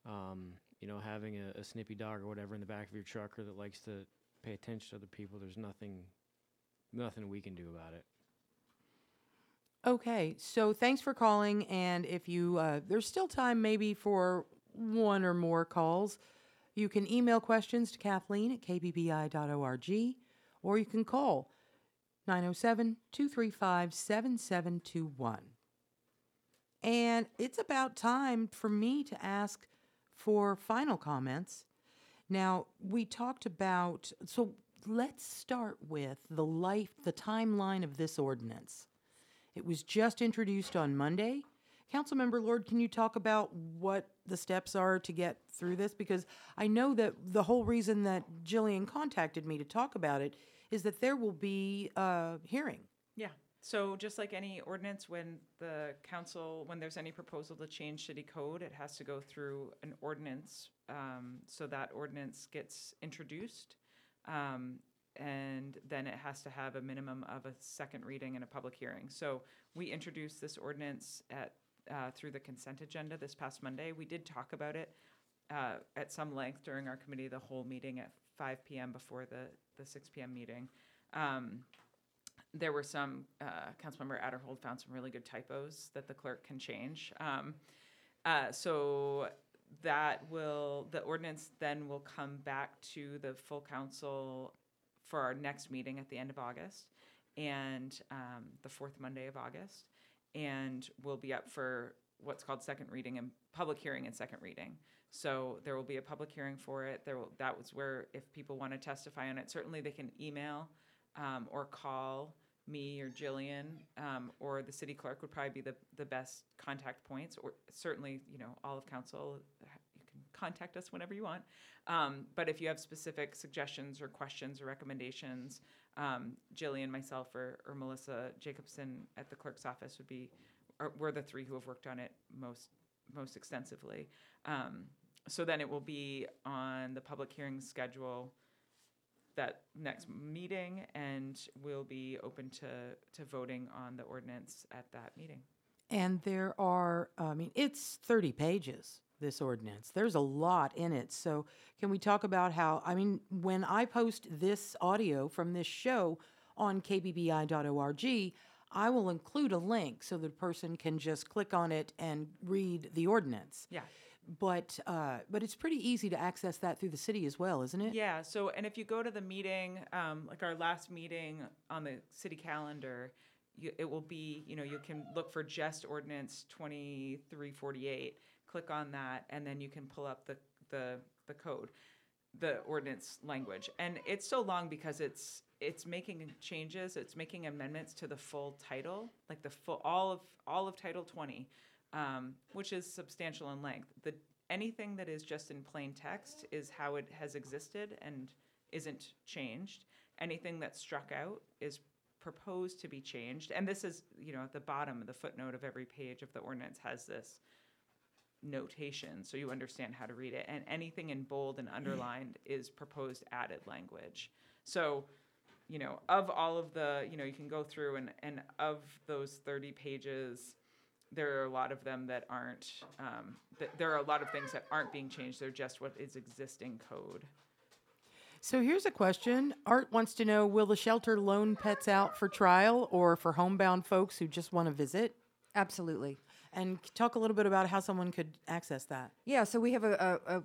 um, you know, having a, a snippy dog or whatever in the back of your truck or that likes to pay attention to other people. There's nothing, nothing we can do about it. Okay, so thanks for calling. And if you, uh, there's still time maybe for one or more calls. You can email questions to Kathleen at kbbi.org or you can call 907 235 7721. And it's about time for me to ask for final comments. Now, we talked about, so let's start with the life, the timeline of this ordinance. It was just introduced on Monday. Councilmember Lord, can you talk about what the steps are to get through this? Because I know that the whole reason that Jillian contacted me to talk about it is that there will be a hearing. Yeah. So just like any ordinance, when the council, when there's any proposal to change city code, it has to go through an ordinance. Um, so that ordinance gets introduced. Um, and then it has to have a minimum of a second reading and a public hearing. So we introduced this ordinance at, uh, through the consent agenda this past Monday. We did talk about it, uh, at some length during our committee, the whole meeting at five PM before the, the six PM meeting. Um, there were some, uh, Councilmember Aderhold found some really good typos that the clerk can change. Um, uh, so that will, the ordinance then will come back to the full council for our next meeting at the end of August and, um, the fourth Monday of August. And we'll be up for what's called second reading and public hearing and second reading. So there will be a public hearing for it. There will, that was where, if people want to testify on it, certainly they can email um, or call me or Jillian, um, or the city clerk would probably be the, the best contact points, or certainly, you know, all of council, contact us whenever you want. Um, but if you have specific suggestions or questions or recommendations, um, Jillian, myself, or, or Melissa Jacobsen at the clerk's office would be, are, we're the three who have worked on it most, most extensively. Um, so then it will be on the public hearing schedule that next meeting, and we'll be open to, to voting on the ordinance at that meeting. And there are, I mean, it's 30 pages, this ordinance. There's a lot in it. So, can we talk about how, I mean, when I post this audio from this show on kbbi.org, I will include a link so the person can just click on it and read the ordinance. Yeah. But, uh, but it's pretty easy to access that through the city as well, isn't it? Yeah, so, and if you go to the meeting, um, like our last meeting on the city calendar, you, it will be, you know, you can look for just ordinance twenty-three forty-eight, click on that, and then you can pull up the, the, the code, the ordinance language. And it's so long because it's, it's making changes, it's making amendments to the full title, like the full, all of, all of Title twenty, um, which is substantial in length. The, anything that is just in plain text is how it has existed and isn't changed. Anything that's struck out is proposed to be changed. And this is, you know, at the bottom of the footnote of every page of the ordinance has this notation so you understand how to read it. And anything in bold and underlined is proposed added language. So, you know, of all of the, you know, you can go through and, and of those 30 pages, there are a lot of them that aren't, um, th- there are a lot of things that aren't being changed. They're just what is existing code. So here's a question. Art wants to know Will the shelter loan pets out for trial or for homebound folks who just want to visit? Absolutely. And talk a little bit about how someone could access that. Yeah, so we have a, a, a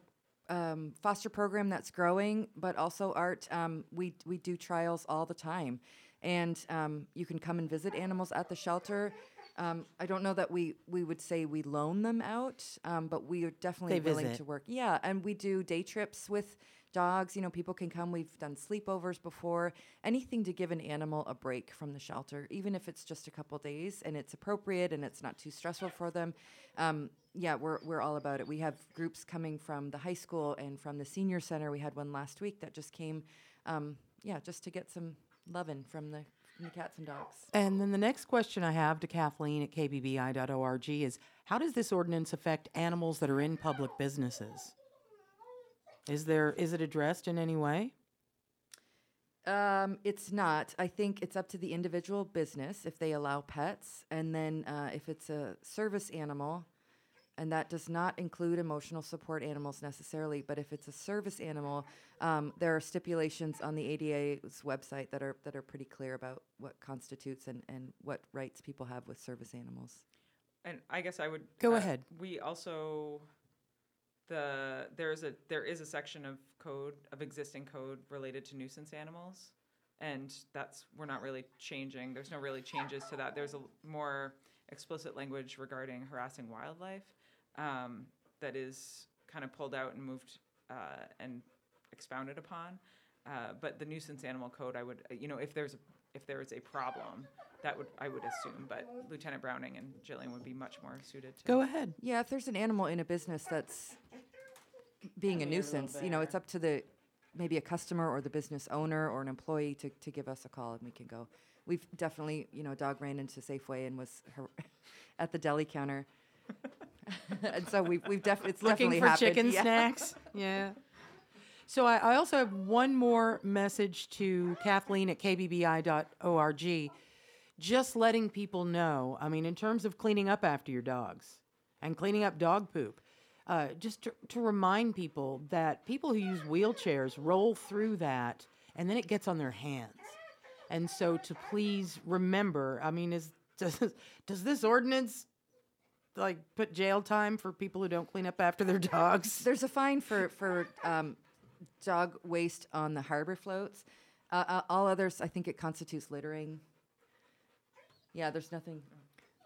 um, foster program that's growing, but also art. Um, we we do trials all the time, and um, you can come and visit animals at the shelter. Um, I don't know that we we would say we loan them out, um, but we are definitely They willing visit. to work. Yeah, and we do day trips with dogs. You know, people can come. We've done sleepovers before. Anything to give an animal a break from the shelter, even if it's just a couple days and it's appropriate and it's not too stressful for them. Um, yeah, we're we're all about it. We have groups coming from the high school and from the senior center. We had one last week that just came. Um, yeah, just to get some loving from the from the cats and dogs. And then the next question I have to Kathleen at kbbi.org is how does this ordinance affect animals that are in public businesses? Is there is it addressed in any way? Um, it's not. I think it's up to the individual business if they allow pets, and then uh, if it's a service animal, and that does not include emotional support animals necessarily. But if it's a service animal, um, there are stipulations on the ADA's website that are that are pretty clear about what constitutes and, and what rights people have with service animals. And I guess I would Go uh, ahead. We also the there's a there is a section of code of existing code related to nuisance animals, and that's we're not really changing. There's no really changes to that. There's a more explicit language regarding harassing wildlife um, that is kind of pulled out and moved uh, and expounded upon. Uh, but the nuisance animal code, I would, you know, if there's a, if there is a problem, that would I would assume. But Lieutenant Browning and Jillian would be much more suited to. Go ahead. Yeah, if there's an animal in a business that's being a nuisance, you know, it's up to the maybe a customer or the business owner or an employee to, to give us a call and we can go. We've definitely, you know, a dog ran into Safeway and was har- at the deli counter. and so we've, we've def- it's Looking definitely for happened. chicken yeah. snacks. Yeah. So I, I also have one more message to Kathleen at kbbi.org. Just letting people know, I mean, in terms of cleaning up after your dogs and cleaning up dog poop, uh, just to, to remind people that people who use wheelchairs roll through that and then it gets on their hands. And so to please remember, I mean, is does, does this ordinance like put jail time for people who don't clean up after their dogs? There's a fine for for um, dog waste on the harbor floats. Uh, uh, all others, I think it constitutes littering. Yeah, there's nothing.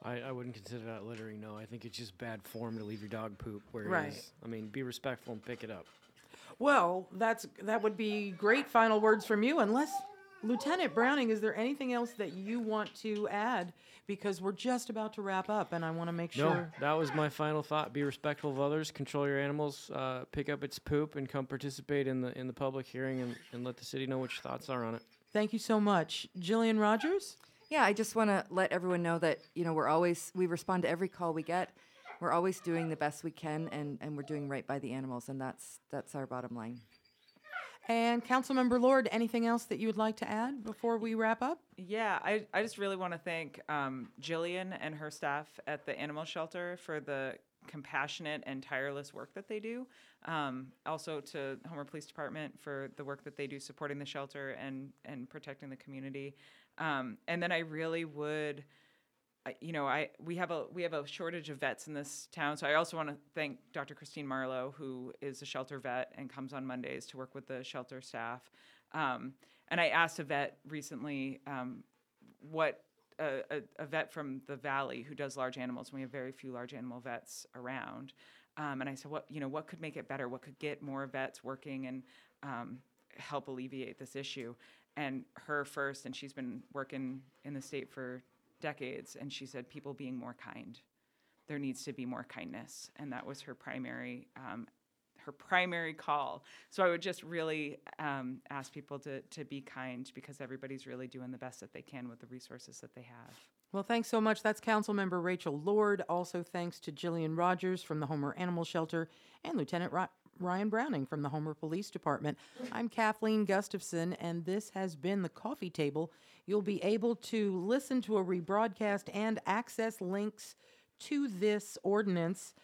I, I wouldn't consider that littering. No, I think it's just bad form to leave your dog poop where it Right. is. I mean, be respectful and pick it up. Well, that's that would be great final words from you unless Lieutenant Browning, is there anything else that you want to add because we're just about to wrap up and I want to make No, sure that was my final thought. Be respectful of others. Control your animals. Uh, pick up its poop and come participate in the in the public hearing and, and let the city know what your thoughts are on it. Thank you so much. Jillian Rogers? Yeah, I just want to let everyone know that you know we're always we respond to every call we get. We're always doing the best we can, and and we're doing right by the animals, and that's that's our bottom line. And Councilmember Lord, anything else that you would like to add before we wrap up? Yeah, I, I just really want to thank um, Jillian and her staff at the animal shelter for the compassionate and tireless work that they do. Um, also to Homer Police Department for the work that they do supporting the shelter and, and protecting the community. Um, and then I really would, you know, I we have a we have a shortage of vets in this town, so I also want to thank Dr. Christine Marlowe, who is a shelter vet and comes on Mondays to work with the shelter staff. Um, and I asked a vet recently um, what a, a, a vet from the valley who does large animals. And we have very few large animal vets around. Um, and I said, what you know, what could make it better? What could get more vets working and um, help alleviate this issue? And her first, and she's been working in the state for decades, and she said, people being more kind. There needs to be more kindness, and that was her primary um, her primary call. So I would just really um, ask people to to be kind because everybody's really doing the best that they can with the resources that they have. Well, thanks so much. That's Councilmember Rachel Lord. Also, thanks to Jillian Rogers from the Homer Animal Shelter and Lieutenant Ryan Browning from the Homer Police Department. I'm Kathleen Gustafson, and this has been the Coffee Table. You'll be able to listen to a rebroadcast and access links to this ordinance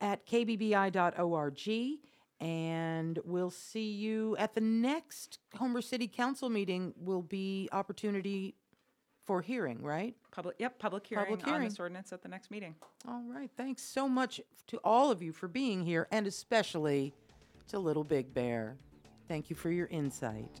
at kbbi.org. And we'll see you at the next Homer City Council meeting. Will be opportunity for hearing, right? Public, yep, public hearing Public on hearing. this ordinance at the next meeting. All right. Thanks so much to all of you for being here, and especially to Little Big Bear. Thank you for your insight.